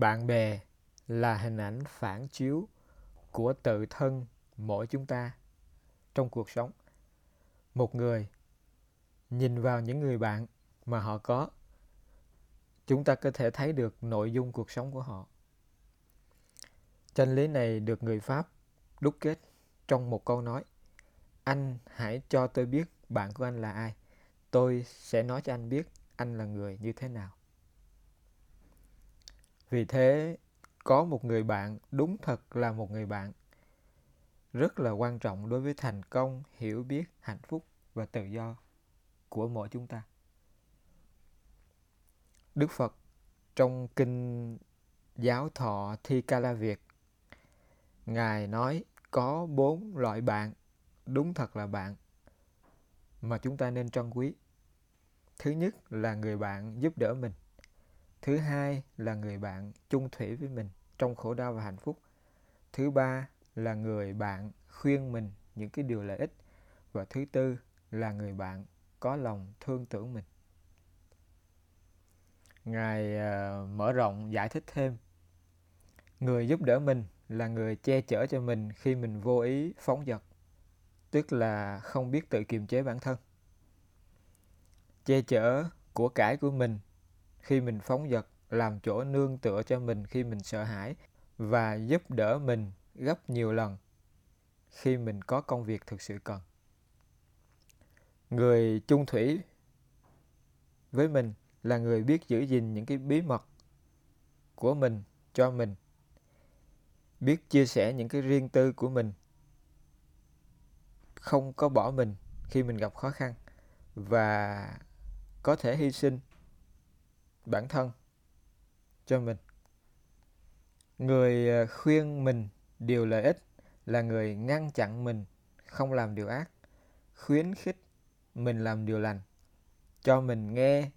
bạn bè là hình ảnh phản chiếu của tự thân mỗi chúng ta trong cuộc sống. Một người nhìn vào những người bạn mà họ có, chúng ta có thể thấy được nội dung cuộc sống của họ. Chân lý này được người pháp đúc kết trong một câu nói, anh hãy cho tôi biết bạn của anh là ai, tôi sẽ nói cho anh biết anh là người như thế nào vì thế, có một người bạn, đúng thật là một người bạn, rất là quan trọng đối với thành công, hiểu biết, hạnh phúc và tự do của mỗi chúng ta. Đức phật trong kinh giáo thọ thi ca la việt, ngài nói có bốn loại bạn, đúng thật là bạn, mà chúng ta nên trân quý. Thứ nhất là người bạn giúp đỡ mình thứ hai là người bạn chung thủy với mình trong khổ đau và hạnh phúc. Thứ ba là người bạn khuyên mình những cái điều lợi ích. Và thứ tư là người bạn có lòng thương tưởng mình. Ngài uh, mở rộng giải thích thêm. Người giúp đỡ mình là người che chở cho mình khi mình vô ý phóng dật tức là không biết tự kiềm chế bản thân. Che chở của cải của mình khi mình phóng dật làm chỗ nương tựa cho mình khi mình sợ hãi và giúp đỡ mình gấp nhiều lần khi mình có công việc thực sự cần. Người chung thủy với mình là người biết giữ gìn những cái bí mật của mình cho mình, biết chia sẻ những cái riêng tư của mình, không có bỏ mình khi mình gặp khó khăn và có thể hy sinh bản thân cho mình. Người ờ, khuyên mình điều lợi ích là người ngăn chặn mình không làm điều ác, khuyến khích mình làm điều lành, cho mình nghe,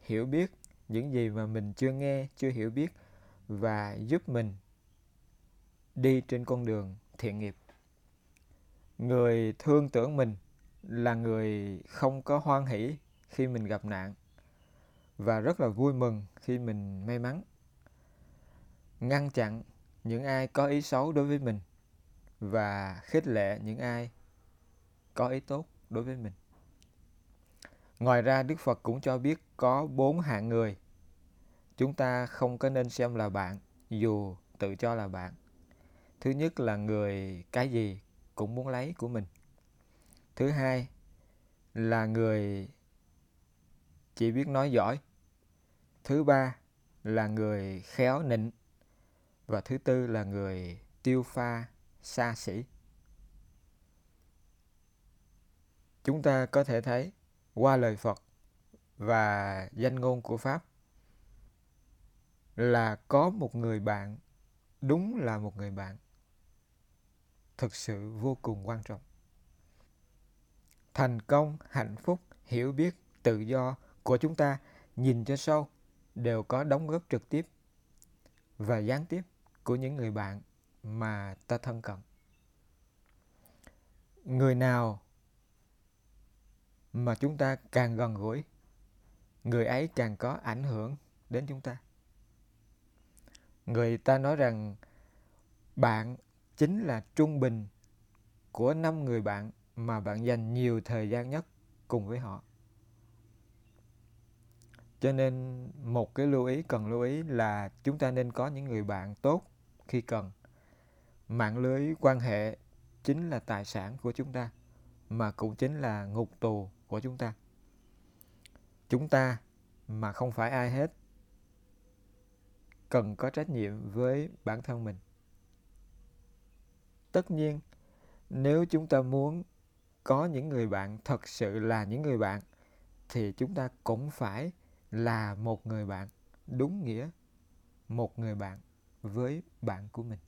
hiểu biết những gì mà mình chưa nghe, chưa hiểu biết và giúp mình đi trên con đường thiện nghiệp. Người thương tưởng mình là người không có hoan hỷ khi mình gặp nạn và rất là vui mừng khi mình may mắn. Ngăn chặn những ai có ý xấu đối với mình và khích lệ những ai có ý tốt đối với mình. Ngoài ra, đức phật cũng cho biết có bốn hạng người. Chúng ta không có nên xem là bạn, dù tự cho là bạn. Thứ nhất là người cái gì cũng muốn lấy của mình. Thứ hai là người chỉ biết nói giỏi. Thứ ba là người khéo nịnh. Và thứ tư là người tiêu pha, xa xỉ. Chúng ta có thể thấy qua lời phật và danh ngôn của pháp là có một người bạn, đúng là một người bạn, thực sự vô cùng quan trọng. Thành công, hạnh phúc, hiểu biết, tự do của chúng ta nhìn cho sâu đều có đóng góp trực tiếp và gián tiếp của những người bạn mà ta thân cận. Người nào mà chúng ta càng gần gũi, người ấy càng có ảnh hưởng đến chúng ta. Người ta nói rằng bạn chính là trung bình của năm người bạn mà bạn dành nhiều thời gian nhất cùng với họ cho nên một cái lưu ý cần lưu ý là chúng ta nên có những người bạn tốt khi cần. Mạng lưới quan hệ chính là tài sản của chúng ta, mà cũng chính là ngục tù của chúng ta. Chúng ta mà không phải ai hết cần có trách nhiệm với bản thân mình. Tất nhiên, nếu chúng ta muốn có những người bạn thật sự là những người bạn, thì chúng ta cũng phải là một người bạn đúng nghĩa một người bạn với bạn của mình.